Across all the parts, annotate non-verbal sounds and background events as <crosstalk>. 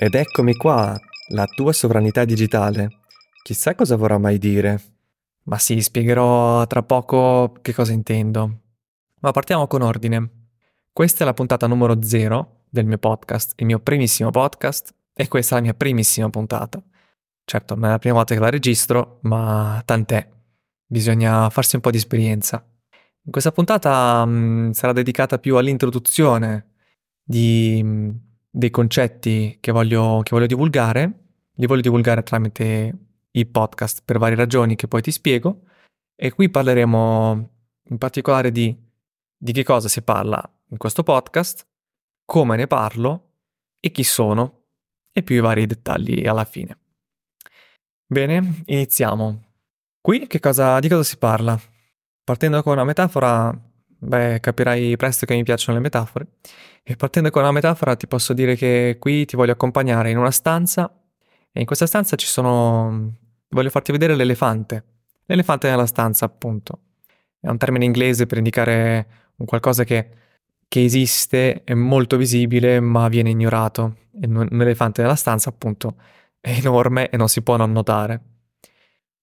Ed eccomi qua, la tua sovranità digitale. Chissà cosa vorrà mai dire. Ma sì, spiegherò tra poco che cosa intendo. Ma partiamo con ordine. Questa è la puntata numero 0 del mio podcast, il mio primissimo podcast, e questa è la mia primissima puntata. Certo, non è la prima volta che la registro, ma tant'è. Bisogna farsi un po' di esperienza. In questa puntata mh, mm, sarà dedicata più all'introduzione di mh, mm, dei concetti che voglio, che voglio divulgare, li voglio divulgare tramite i podcast per varie ragioni che poi ti spiego e qui parleremo in particolare di, di che cosa si parla in questo podcast, come ne parlo e chi sono e più i vari dettagli alla fine. Bene, iniziamo. Qui cosa, di cosa si parla? Partendo con una metafora, beh, capirai presto che mi piacciono le metafore. E partendo con una metafora ti posso dire che qui ti voglio accompagnare in una stanza e in questa stanza ci sono... voglio farti vedere l'elefante. L'elefante nella stanza, appunto. È un termine inglese per indicare un qualcosa che, che esiste, è molto visibile, ma viene ignorato. E un elefante nella stanza, appunto, è enorme e non si può non notare.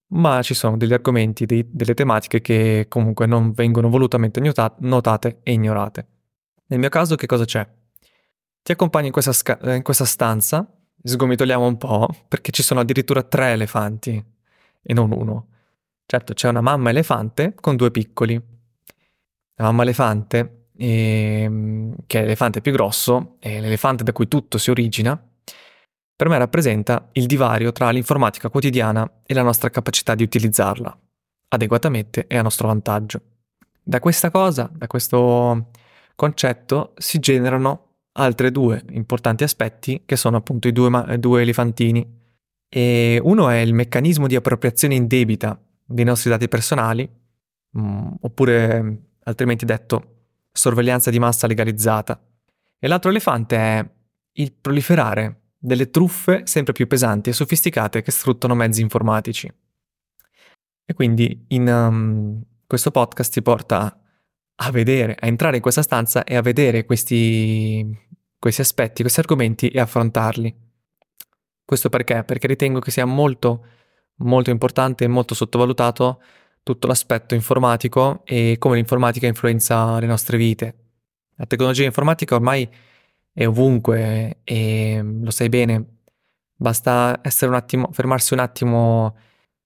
Ma ci sono degli argomenti, dei, delle tematiche che comunque non vengono volutamente notate e ignorate. Nel mio caso che cosa c'è? Ti accompagno in questa, sca- in questa stanza, sgomitoliamo un po', perché ci sono addirittura tre elefanti e non uno. Certo, c'è una mamma elefante con due piccoli. La mamma elefante, ehm, che è l'elefante più grosso, è l'elefante da cui tutto si origina, per me rappresenta il divario tra l'informatica quotidiana e la nostra capacità di utilizzarla adeguatamente e a nostro vantaggio. Da questa cosa, da questo concetto si generano altri due importanti aspetti che sono appunto i due, ma- due elefantini. E uno è il meccanismo di appropriazione indebita dei nostri dati personali, mh, mm, oppure altrimenti detto sorveglianza di massa legalizzata. E l'altro elefante è il proliferare delle truffe sempre più pesanti e sofisticate che sfruttano mezzi informatici. E quindi in um, questo podcast ti porta a vedere, a entrare in questa stanza e a vedere questi, questi aspetti, questi argomenti e affrontarli. Questo perché? Perché ritengo che sia molto, molto importante e molto sottovalutato tutto l'aspetto informatico e come l'informatica influenza le nostre vite. La tecnologia informatica ormai è ovunque e lo sai bene, basta essere un attimo, fermarsi un attimo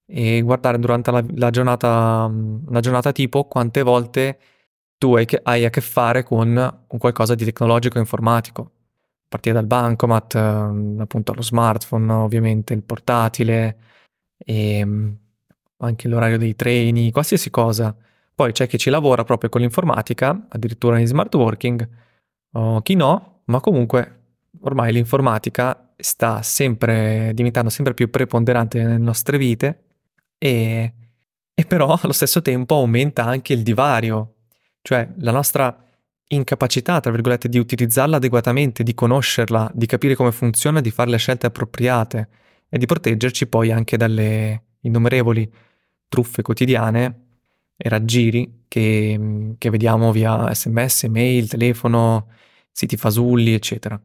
e guardare durante la, la giornata, la giornata tipo quante volte tu hai, hai a che fare con un qualcosa di tecnologico e informatico. A partire dal bancomat, ehm, appunto allo smartphone, ovviamente il portatile, anche l'orario dei treni, qualsiasi cosa. Poi c'è chi ci lavora proprio con l'informatica, addirittura in smart working, o chi no, ma comunque ormai l'informatica sta sempre diventando sempre più preponderante nelle nostre vite e, e però <laughs> allo stesso tempo aumenta anche il divario. Cioè la nostra incapacità, tra virgolette, di utilizzarla adeguatamente, di conoscerla, di capire come funziona, di fare le scelte appropriate e di proteggerci poi anche dalle innumerevoli truffe quotidiane e raggiri che, che vediamo via sms, mail, telefono, siti fasulli, eccetera.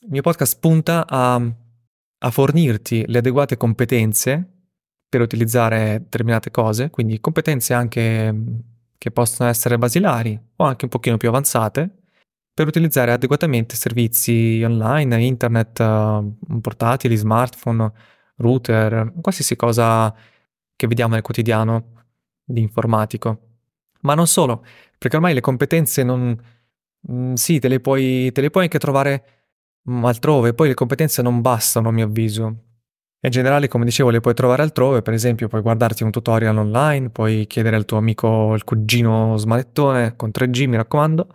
Il mio podcast punta a, a fornirti le adeguate competenze per utilizzare determinate cose, quindi competenze anche che possono essere basilari o anche un pochino più avanzate, per utilizzare adeguatamente servizi online, internet, uh, portatili, smartphone, router, qualsiasi cosa che vediamo nel quotidiano di informatico. Ma non solo, perché ormai le competenze non... Mm, sì, te le, puoi, te le puoi anche trovare altrove, poi le competenze non bastano a mio avviso. In generale, come dicevo, le puoi trovare altrove, per esempio puoi guardarti un tutorial online, puoi chiedere al tuo amico il cugino smanettone con 3G, mi raccomando,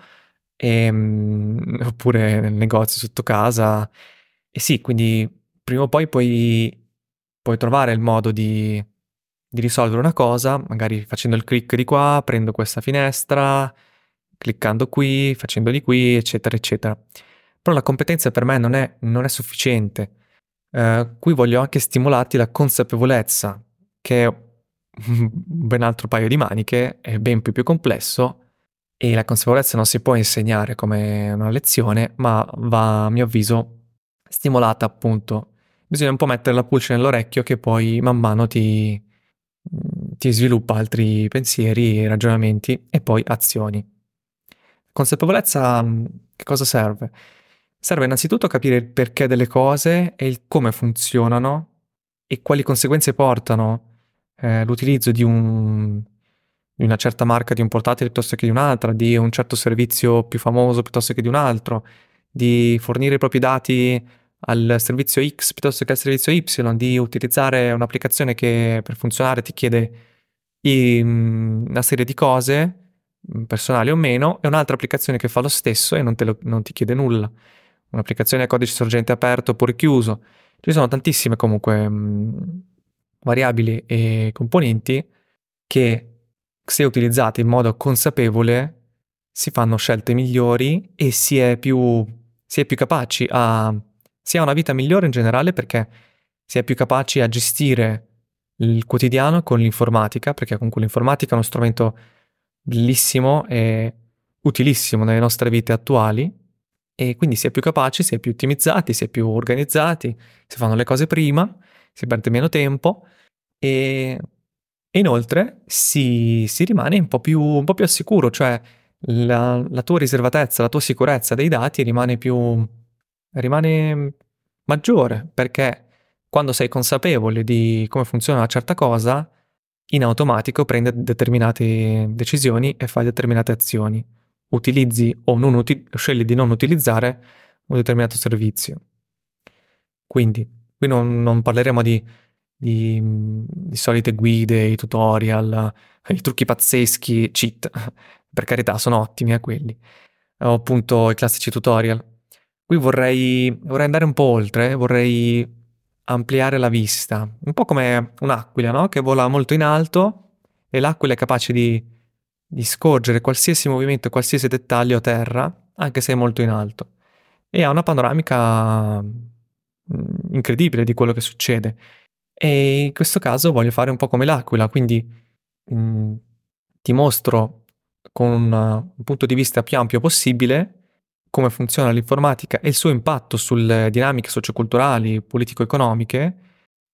ehm, <laughs> oppure nel negozio sotto casa. E sì, quindi prima o poi puoi, puoi trovare il modo di, di risolvere una cosa, magari facendo il clic di qua, prendo questa finestra, cliccando qui, facendo di qui, eccetera, eccetera. Però la competenza per me non è, non è sufficiente eh, qui voglio anche stimolarti la consapevolezza, che è <laughs> ben altro paio di maniche, è ben più, più complesso e la consapevolezza non si può insegnare come una lezione, ma va, a mio avviso, stimolata appunto. Bisogna un po' mettere la pulce nell'orecchio che poi man mano ti, ti sviluppa altri pensieri, ragionamenti e poi azioni. Consapevolezza, che cosa serve? Serve innanzitutto capire il perché delle cose e il come funzionano e quali conseguenze portano eh, l'utilizzo di, un, di una certa marca di un portatile piuttosto che di un'altra, di un certo servizio più famoso piuttosto che di un altro, di fornire i propri dati al servizio X piuttosto che al servizio Y, di utilizzare un'applicazione che per funzionare ti chiede una serie di cose, personali o meno, e un'altra applicazione che fa lo stesso e non, lo, non ti chiede nulla. Un'applicazione a codice sorgente aperto oppure chiuso. Ci sono tantissime comunque mh, variabili e componenti che se utilizzate in modo consapevole si fanno scelte migliori e si è più, si è più capaci a si ha una vita migliore in generale perché si è più capaci a gestire il quotidiano con l'informatica, perché comunque l'informatica è uno strumento bellissimo e utilissimo nelle nostre vite attuali. E quindi si è più capaci, si è più ottimizzati, si è più organizzati, si fanno le cose prima, si perde meno tempo e, e inoltre si, si rimane un po, più, un po' più al sicuro, cioè la, la tua riservatezza, la tua sicurezza dei dati rimane più, rimane maggiore perché quando sei consapevole di come funziona una certa cosa, in automatico prendi determinate decisioni e fai determinate azioni. Utilizzi o uti- scegli di non utilizzare un determinato servizio. Quindi, qui non, non parleremo di, di, di, solite guide, i tutorial, i trucchi pazzeschi, cheat. <laughs> Per carità, sono ottimi a eh, quelli. O appunto i classici tutorial. Qui vorrei, vorrei andare un po' oltre, vorrei ampliare la vista, un po' come un'aquila, no? Che vola molto in alto e l'aquila è capace di, di scorgere qualsiasi movimento, qualsiasi dettaglio a terra, anche se è molto in alto. E ha una panoramica mm, incredibile di quello che succede. E in questo caso voglio fare un po' come l'aquila, quindi mh, mm, ti mostro con un, un punto di vista più ampio possibile come funziona l'informatica e il suo impatto sulle dinamiche socioculturali, politico-economiche,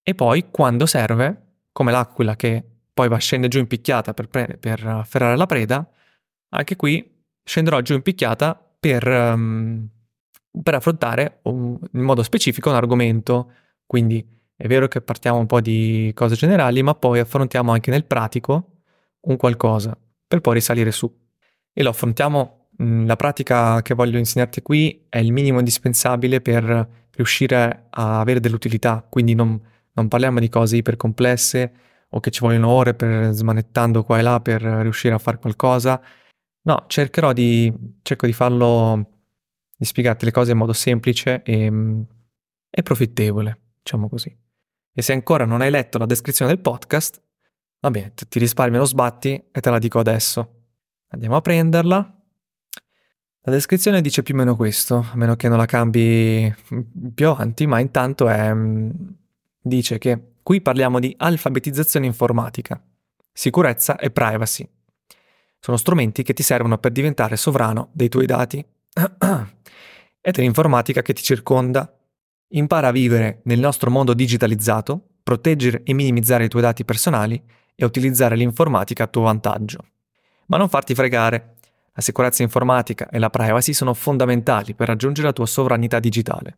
e poi, quando serve, come l'aquila che poi va scende giù in picchiata per, pre- per afferrare la preda, anche qui scenderò giù in picchiata per, um, per affrontare un, in modo specifico un argomento. Quindi è vero che partiamo un po' di cose generali, ma poi affrontiamo anche nel pratico un qualcosa, per poi risalire su. E lo affrontiamo la pratica che voglio insegnarti qui è il minimo indispensabile per riuscire a avere dell'utilità, quindi non, non parliamo di cose ipercomplesse o che ci vogliono ore per smanettando qua e là per riuscire a fare qualcosa. No, cercherò di, cerco di farlo, di spiegarti le cose in modo semplice e, e profittevole, diciamo così. E se ancora non hai letto la descrizione del podcast, va bene, ti risparmio lo sbatti e te la dico adesso. Andiamo a prenderla la descrizione dice più o meno questo, a meno che non la cambi più avanti, ma intanto è, mm, dice che qui parliamo di alfabetizzazione informatica, sicurezza e privacy. Sono strumenti che ti servono per diventare sovrano dei tuoi dati <clears throat> e dell'informatica che ti circonda. Impara a vivere nel nostro mondo digitalizzato, proteggere e minimizzare i tuoi dati personali e utilizzare l'informatica a tuo vantaggio. Ma non farti fregare, la sicurezza informatica e la privacy sono fondamentali per raggiungere la tua sovranità digitale.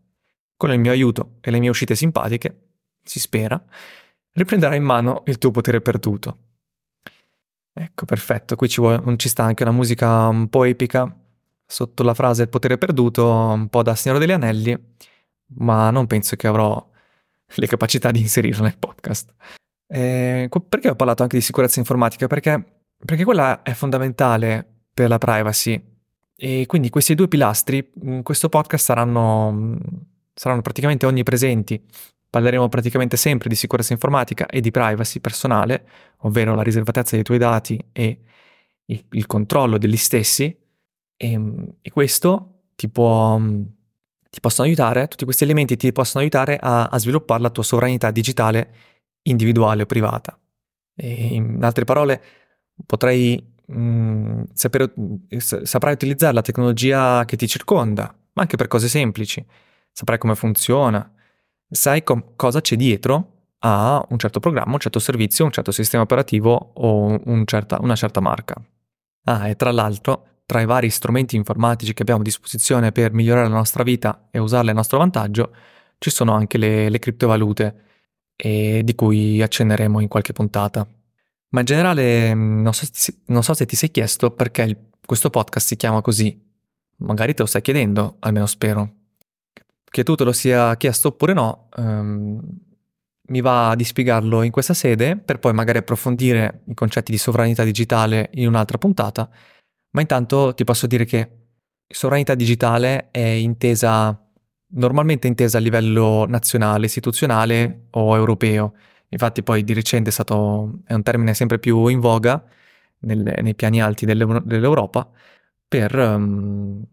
Con il mio aiuto e le mie uscite simpatiche, si spera, riprenderai in mano il tuo potere perduto. Ecco, perfetto, qui ci, vuole, ci sta anche una musica un po' epica sotto la frase il potere perduto, un po' da Signore degli Anelli, ma non penso che avrò le capacità di inserirla nel podcast. Eh, perché ho parlato anche di sicurezza informatica? Perché, perché quella è fondamentale per la privacy. E quindi questi due pilastri in questo podcast saranno, saranno praticamente onnipresenti. Parleremo praticamente sempre di sicurezza informatica e di privacy personale, ovvero la riservatezza dei tuoi dati e il, il controllo degli stessi. E, e questo ti può, ti possono aiutare, tutti questi elementi ti possono aiutare a, a sviluppare la tua sovranità digitale individuale o privata. E in altre parole, potrei mh, mm, sapere, saprai utilizzare la tecnologia che ti circonda, ma anche per cose semplici. saprai come funziona, sai com- cosa c'è dietro a un certo programma, un certo servizio, un certo sistema operativo o un certa, una certa marca. Ah, e tra l'altro, tra i vari strumenti informatici che abbiamo a disposizione per migliorare la nostra vita e usarle a nostro vantaggio, ci sono anche le, le criptovalute, di cui accenneremo in qualche puntata. Ma in generale mm, non so, non so se ti sei chiesto perché il, questo podcast si chiama così. Magari te lo stai chiedendo, almeno spero. Che tu te lo sia chiesto oppure no, um, mi va di spiegarlo in questa sede per poi magari approfondire i concetti di sovranità digitale in un'altra puntata, ma intanto ti posso dire che sovranità digitale è intesa normalmente intesa a livello nazionale, istituzionale o europeo. Infatti poi di recente è stato è un termine sempre più in voga nel, nei piani alti dell'Europa per um,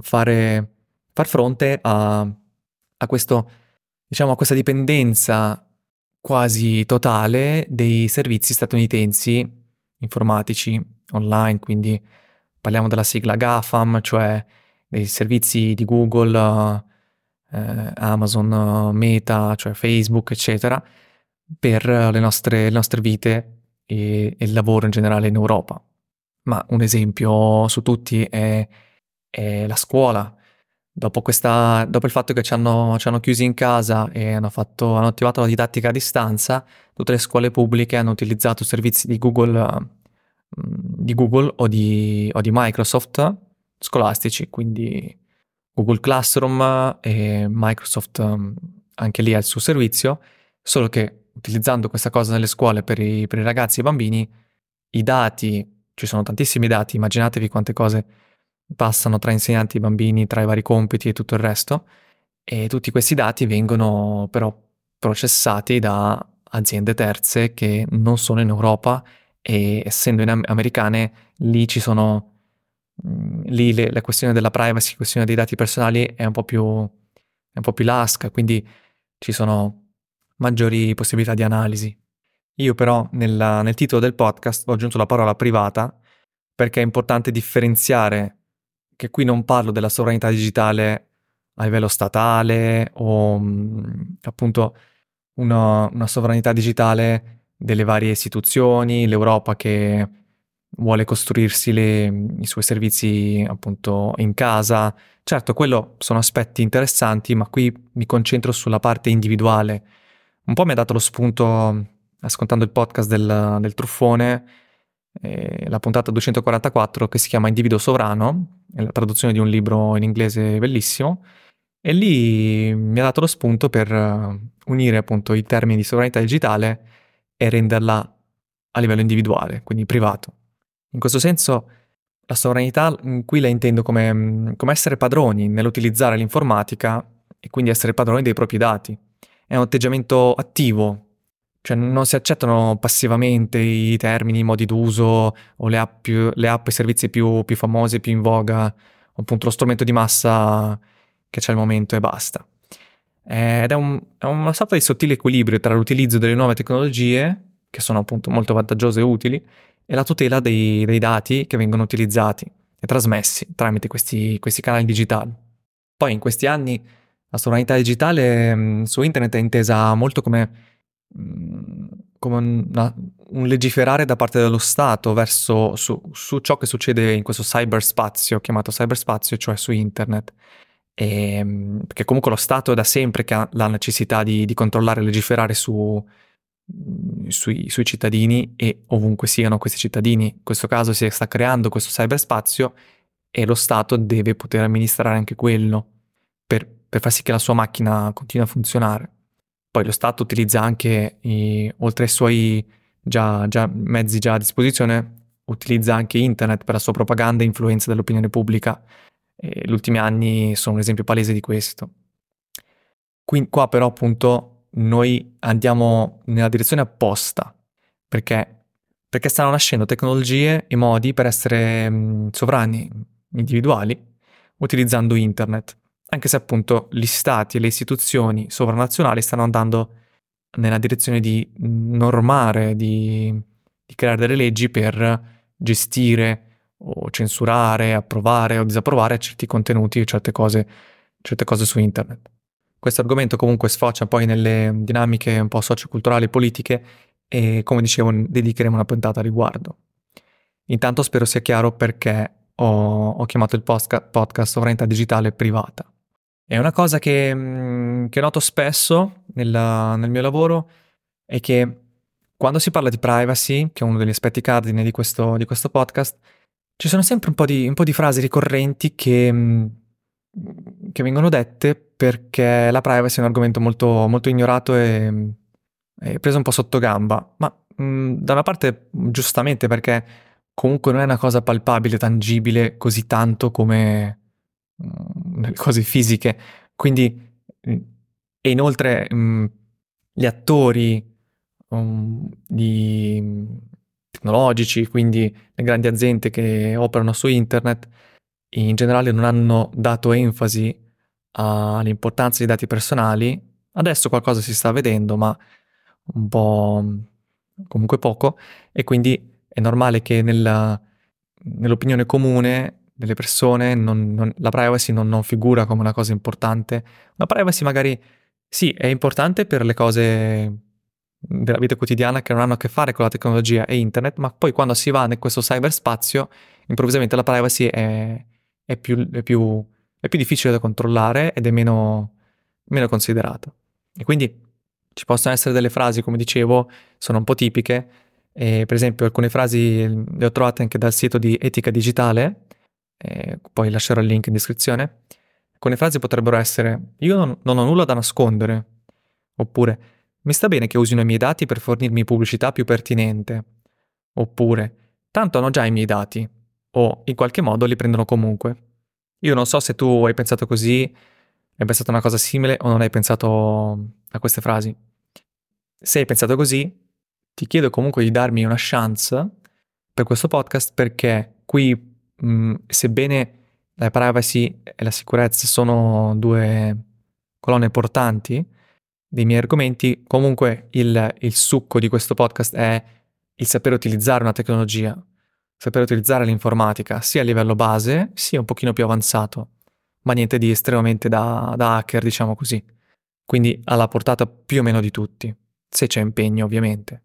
fare, far fronte a, a, questo, diciamo, a questa dipendenza quasi totale dei servizi statunitensi informatici online, quindi parliamo della sigla GAFAM, cioè dei servizi di Google, eh, Amazon, Meta, cioè Facebook, eccetera, per le nostre, le nostre vite e, e, il lavoro in generale in Europa. Ma un esempio su tutti è, è la scuola dopo, questa, dopo il fatto che ci hanno, ci hanno, chiusi in casa e hanno, fatto, hanno, attivato la didattica a distanza, tutte le scuole pubbliche hanno utilizzato servizi di Google, mm, di Google o, di, o, di, Microsoft scolastici, quindi Google Classroom e Microsoft mm, anche lì ha il suo servizio, solo che utilizzando questa cosa nelle scuole per i, per i ragazzi e i bambini, i dati, ci sono tantissimi dati, immaginatevi quante cose passano tra insegnanti e bambini, tra i vari compiti e tutto il resto, e tutti questi dati vengono però processati da aziende terze che non sono in Europa e essendo in americane lì ci sono mm, lì le, la questione della privacy, la questione dei dati personali è un po' più, è un po' più lasca, quindi ci sono maggiori possibilità di analisi. Io però nella, nel titolo del podcast ho aggiunto la parola privata perché è importante differenziare che qui non parlo della sovranità digitale a livello statale o mm, appunto una, una sovranità digitale delle varie istituzioni, l'Europa che vuole costruirsi le, i suoi servizi appunto in casa. Certo, quello sono aspetti interessanti, ma qui mi concentro sulla parte individuale. Un po' mi ha dato lo spunto, ascoltando il podcast del, del truffone, eh, la puntata 244 che si chiama Individuo sovrano, è la traduzione di un libro in inglese bellissimo, e lì mi ha dato lo spunto per eh, unire appunto i termini di sovranità digitale e renderla a livello individuale, quindi privato. In questo senso la sovranità qui la intendo come, come essere padroni nell'utilizzare l'informatica e quindi essere padroni dei propri dati. È un atteggiamento attivo cioè non si accettano passivamente i termini, i modi d'uso o le app, le app e i servizi più, più famosi, più in voga, o appunto lo strumento di massa che c'è al momento e basta. Ed è, un, è una sorta di sottile equilibrio tra l'utilizzo delle nuove tecnologie, che sono appunto molto vantaggiose e utili, e la tutela dei, dei dati che vengono utilizzati e trasmessi tramite questi, questi canali digitali. Poi in questi anni la sovranità digitale mh, su internet è intesa molto come Mm, come una, un legiferare da parte dello Stato verso su, su, ciò che succede in questo cyberspazio, chiamato cyberspazio, cioè su internet. E, ehm, perché comunque lo Stato è da sempre che ha la necessità di, di controllare e legiferare su, mm, sui, sui, cittadini e ovunque siano questi cittadini. In questo caso si sta creando questo cyberspazio e lo Stato deve poter amministrare anche quello per, per far sì che la sua macchina continui a funzionare. Poi lo Stato utilizza anche, i, oltre ai suoi già, già mezzi già a disposizione, utilizza anche internet per la sua propaganda e influenza dell'opinione pubblica. E gli ultimi anni sono un esempio palese di questo. Qui, qua però appunto noi andiamo nella direzione opposta, perché, perché stanno nascendo tecnologie e modi per essere mh, sovrani, individuali, utilizzando internet anche se appunto gli stati e le istituzioni sovranazionali stanno andando nella direzione di normare, di, di creare delle leggi per gestire o censurare, approvare o disapprovare certi contenuti o certe cose, certe cose su internet. questo argomento comunque sfocia poi nelle dinamiche un po' socioculturali e politiche e come dicevo dedicheremo una puntata a riguardo. Intanto spero sia chiaro perché ho, ho chiamato il podcast sovranità digitale privata. È una cosa che, mm, che noto spesso nella, nel mio lavoro è che quando si parla di privacy, che è uno degli aspetti cardine di questo, di questo podcast, ci sono sempre un po' di, un po di frasi ricorrenti che, mm, che, vengono dette perché la privacy è un argomento molto, molto ignorato e, e, preso un po' sotto gamba. Ma mh, mm, da una parte giustamente perché comunque non è una cosa palpabile, tangibile così tanto come cose fisiche. Quindi, e inoltre mh, gli attori um, di tecnologici, quindi le grandi aziende che operano su internet, in generale non hanno dato enfasi all'importanza dei dati personali. Adesso qualcosa si sta vedendo, ma un po' comunque poco, e quindi è normale che nella, nell'opinione comune delle persone non, non, la privacy non, non figura come una cosa importante. La privacy magari sì, è importante per le cose della vita quotidiana che non hanno a che fare con la tecnologia e internet, ma poi quando si va in questo cyberspazio, improvvisamente la privacy è, è, più, è, più, è più, difficile da controllare ed è meno, meno considerata. E quindi ci possono essere delle frasi, come dicevo, sono un po' tipiche, e per esempio alcune frasi le ho trovate anche dal sito di Etica Digitale, poi lascerò il link in descrizione. Alcune frasi potrebbero essere io non, non ho nulla da nascondere, oppure mi sta bene che usino i miei dati per fornirmi pubblicità più pertinente. Oppure, tanto hanno già i miei dati. O, in qualche modo, li prendono comunque. Io non so se tu hai pensato così, hai pensato una cosa simile o non hai pensato a queste frasi. Se hai pensato così, ti chiedo comunque di darmi una chance per questo podcast perché qui, mh, sebbene la privacy e la sicurezza sono due colonne portanti, dei miei argomenti, comunque il, il succo di questo podcast è il sapere utilizzare una tecnologia, sapere utilizzare l'informatica sia a livello base sia un pochino più avanzato, ma niente di estremamente da, da hacker, diciamo così. Quindi alla portata più o meno di tutti, se c'è impegno ovviamente.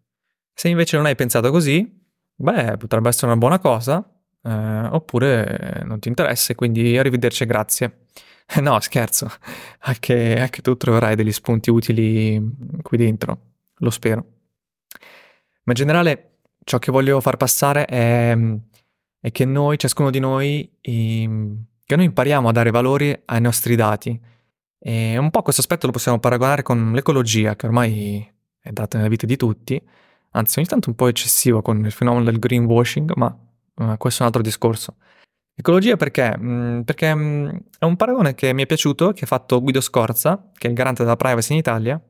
Se invece non hai pensato così, beh, potrebbe essere una buona cosa, eh, oppure non ti interessa, quindi arrivederci e grazie. <laughs> No, scherzo, anche, anche tu troverai degli spunti utili qui dentro, lo spero. Ma in generale ciò che voglio far passare è, è che noi, ciascuno di noi, che noi impariamo a dare valori ai nostri dati. E un po' questo aspetto lo possiamo paragonare con l'ecologia, che ormai è data nella vita di tutti, anzi ogni tanto un po' eccessivo con il fenomeno del greenwashing, ma questo è un altro discorso. Ecologia perché? Mm, perché mm, è un paragone che mi è piaciuto, che ha fatto Guido Scorza, che è il garante della privacy in Italia,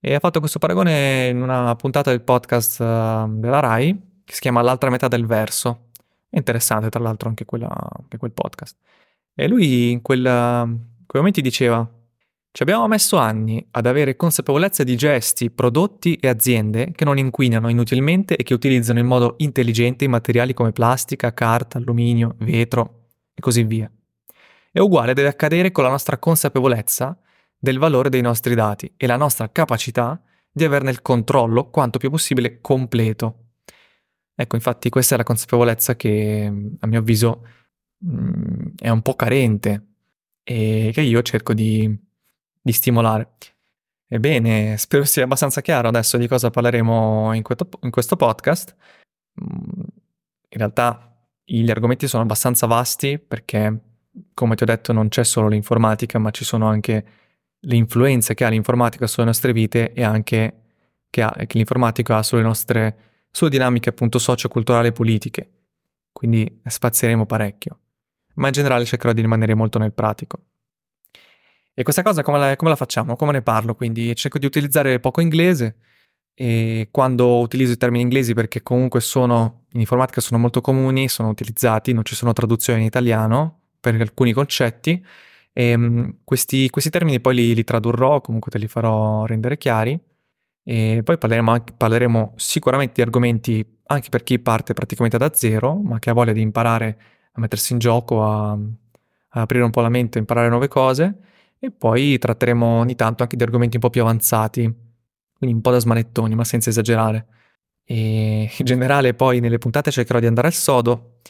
e ha fatto questo paragone in una puntata del podcast uh, della RAI, che si chiama L'altra metà del verso. Interessante, tra l'altro, anche, quella, anche quel podcast. E lui in quel, uh, quei momenti diceva ci abbiamo messo anni ad avere consapevolezza di gesti, prodotti e aziende che non inquinano inutilmente e che utilizzano in modo intelligente i materiali come plastica, carta, alluminio, vetro e così via. E uguale deve accadere con la nostra consapevolezza del valore dei nostri dati e la nostra capacità di averne il controllo quanto più possibile completo. Ecco, infatti questa è la consapevolezza che a mio avviso è un po' carente e che io cerco di di stimolare. Ebbene, spero sia abbastanza chiaro adesso di cosa parleremo in questo, in questo podcast. Mm, in realtà gli argomenti sono abbastanza vasti perché, come ti ho detto, non c'è solo l'informatica, ma ci sono anche le influenze che ha l'informatica sulle nostre vite e anche che, ha, che l'informatica ha sulle nostre sulle dinamiche appunto socio-culturali e politiche. Quindi spazieremo parecchio. Ma in generale cercherò di rimanere molto nel pratico. E questa cosa come la, come la facciamo? Come ne parlo? Quindi cerco di utilizzare poco inglese e quando utilizzo i termini inglesi perché comunque sono in informatica sono molto comuni, sono utilizzati, non ci sono traduzioni in italiano per alcuni concetti e um, questi, questi, termini poi li, li, tradurrò, comunque te li farò rendere chiari e poi parleremo, anche, parleremo sicuramente di argomenti anche per chi parte praticamente da zero ma che ha voglia di imparare a mettersi in gioco, a, a aprire un po' la mente, a imparare nuove cose e poi tratteremo ogni tanto anche di argomenti un po' più avanzati, quindi un po' da smanettoni, ma senza esagerare. E <laughs> in generale poi nelle puntate cercherò di andare al sodo,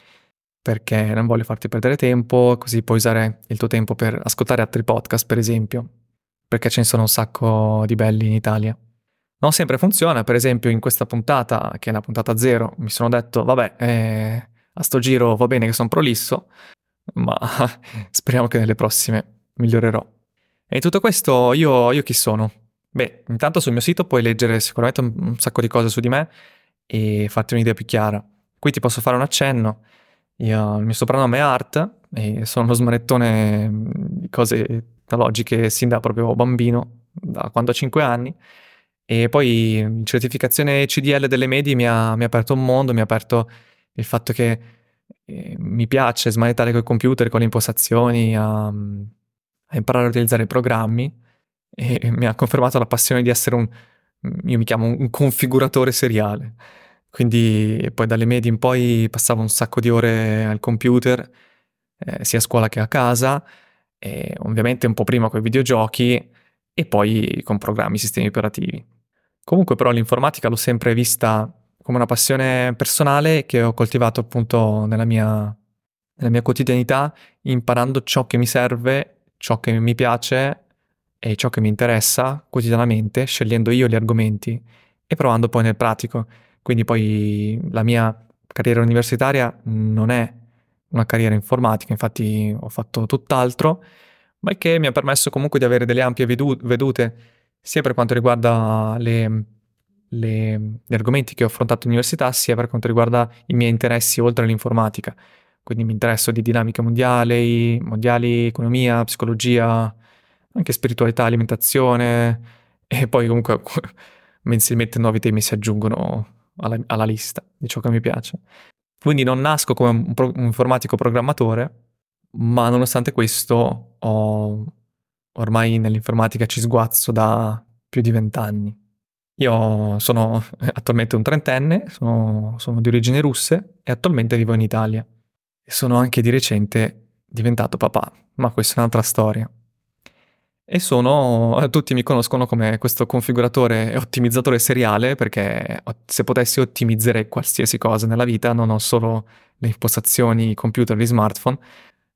perché non voglio farti perdere tempo, così puoi usare il tuo tempo per ascoltare altri podcast, per esempio, perché ce ne sono un sacco di belli in Italia. Non sempre funziona, per esempio in questa puntata, che è la puntata zero, mi sono detto, vabbè, eh, a sto giro va bene che sono prolisso, ma <laughs> speriamo che nelle prossime migliorerò. E tutto questo io, io chi sono? Beh, intanto sul mio sito puoi leggere sicuramente un, un sacco di cose su di me e farti un'idea più chiara. Qui ti posso fare un accenno. Io, il mio soprannome è Art e sono uno smanettone di cose logiche sin da proprio bambino, da quando ho 5 anni. E poi in certificazione CDL delle medie mi ha, mi ha aperto un mondo, mi ha aperto il fatto che eh, mi piace smanettare col computer, con le impostazioni, a, a imparare a utilizzare i programmi e mi ha confermato la passione di essere un, io mi chiamo un configuratore seriale. Quindi poi dalle medie in poi passavo un sacco di ore al computer, eh, sia a scuola che a casa, e ovviamente un po' prima con i videogiochi e poi con programmi, sistemi operativi. Comunque però l'informatica l'ho sempre vista come una passione personale che ho coltivato appunto nella mia, nella mia quotidianità, imparando ciò che mi serve, ciò che mi piace e ciò che mi interessa quotidianamente, scegliendo io gli argomenti e provando poi nel pratico. Quindi poi la mia carriera universitaria non è una carriera informatica, infatti ho fatto tutt'altro, ma che mi ha permesso comunque di avere delle ampie vedu- vedute sia per quanto riguarda le, le, gli argomenti che ho affrontato all'università, sia per quanto riguarda i miei interessi oltre all'informatica. Quindi mi interesso di dinamica mondiale, mondiali, economia, psicologia, anche spiritualità, alimentazione e poi comunque <laughs> mensilmente nuovi temi si aggiungono alla, alla, lista di ciò che mi piace. Quindi non nasco come un, pro, un informatico programmatore, ma nonostante questo ho ormai nell'informatica ci sguazzo da più di vent'anni. Io sono <laughs> attualmente un trentenne, sono, sono di origini russe e attualmente vivo in Italia. E sono anche di recente diventato papà, ma questa è un'altra storia e sono, eh, tutti mi conoscono come questo configuratore e ottimizzatore seriale perché se potessi ottimizzerei qualsiasi cosa nella vita, non ho solo le impostazioni, computer, gli smartphone,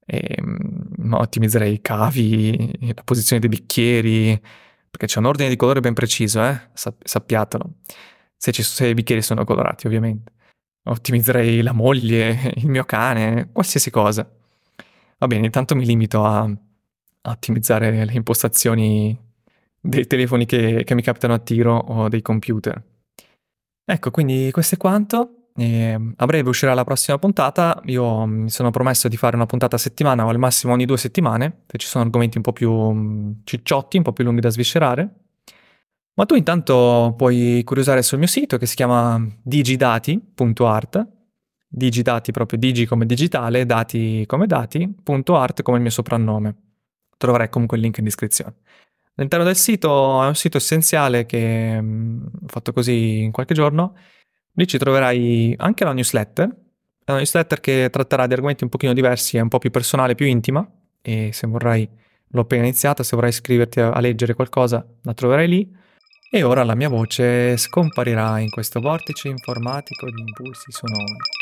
e, ma ottimizzerei i cavi, la posizione dei bicchieri, perché c'è un ordine di colore ben preciso, eh? sappiatelo, se, ci, se i bicchieri sono colorati ovviamente. Ottimizzerei la moglie, <laughs> il mio cane, qualsiasi cosa. Va bene, intanto mi limito a ottimizzare le impostazioni dei telefoni che, che mi capitano a tiro o dei computer. Ecco, quindi questo è quanto. E a breve uscirà la prossima puntata. Io mi sono promesso di fare una puntata a settimana o al massimo ogni due settimane, se ci sono argomenti un po' più mm, cicciotti, un po' più lunghi da sviscerare. Ma tu intanto puoi curiosare sul mio sito che si chiama digidati.art, digidati proprio digi come digitale, dati come dati.art come il mio soprannome troverai comunque il link in descrizione. All'interno del sito è un sito essenziale che mh, ho fatto così in qualche giorno. Lì ci troverai anche la newsletter, una newsletter che tratterà di argomenti un pochino diversi, è un po' più personale, più intima e se vorrai, l'ho appena iniziata, se vorrai iscriverti a leggere qualcosa la troverai lì. E ora la mia voce scomparirà in questo vortice informatico di impulsi sonori.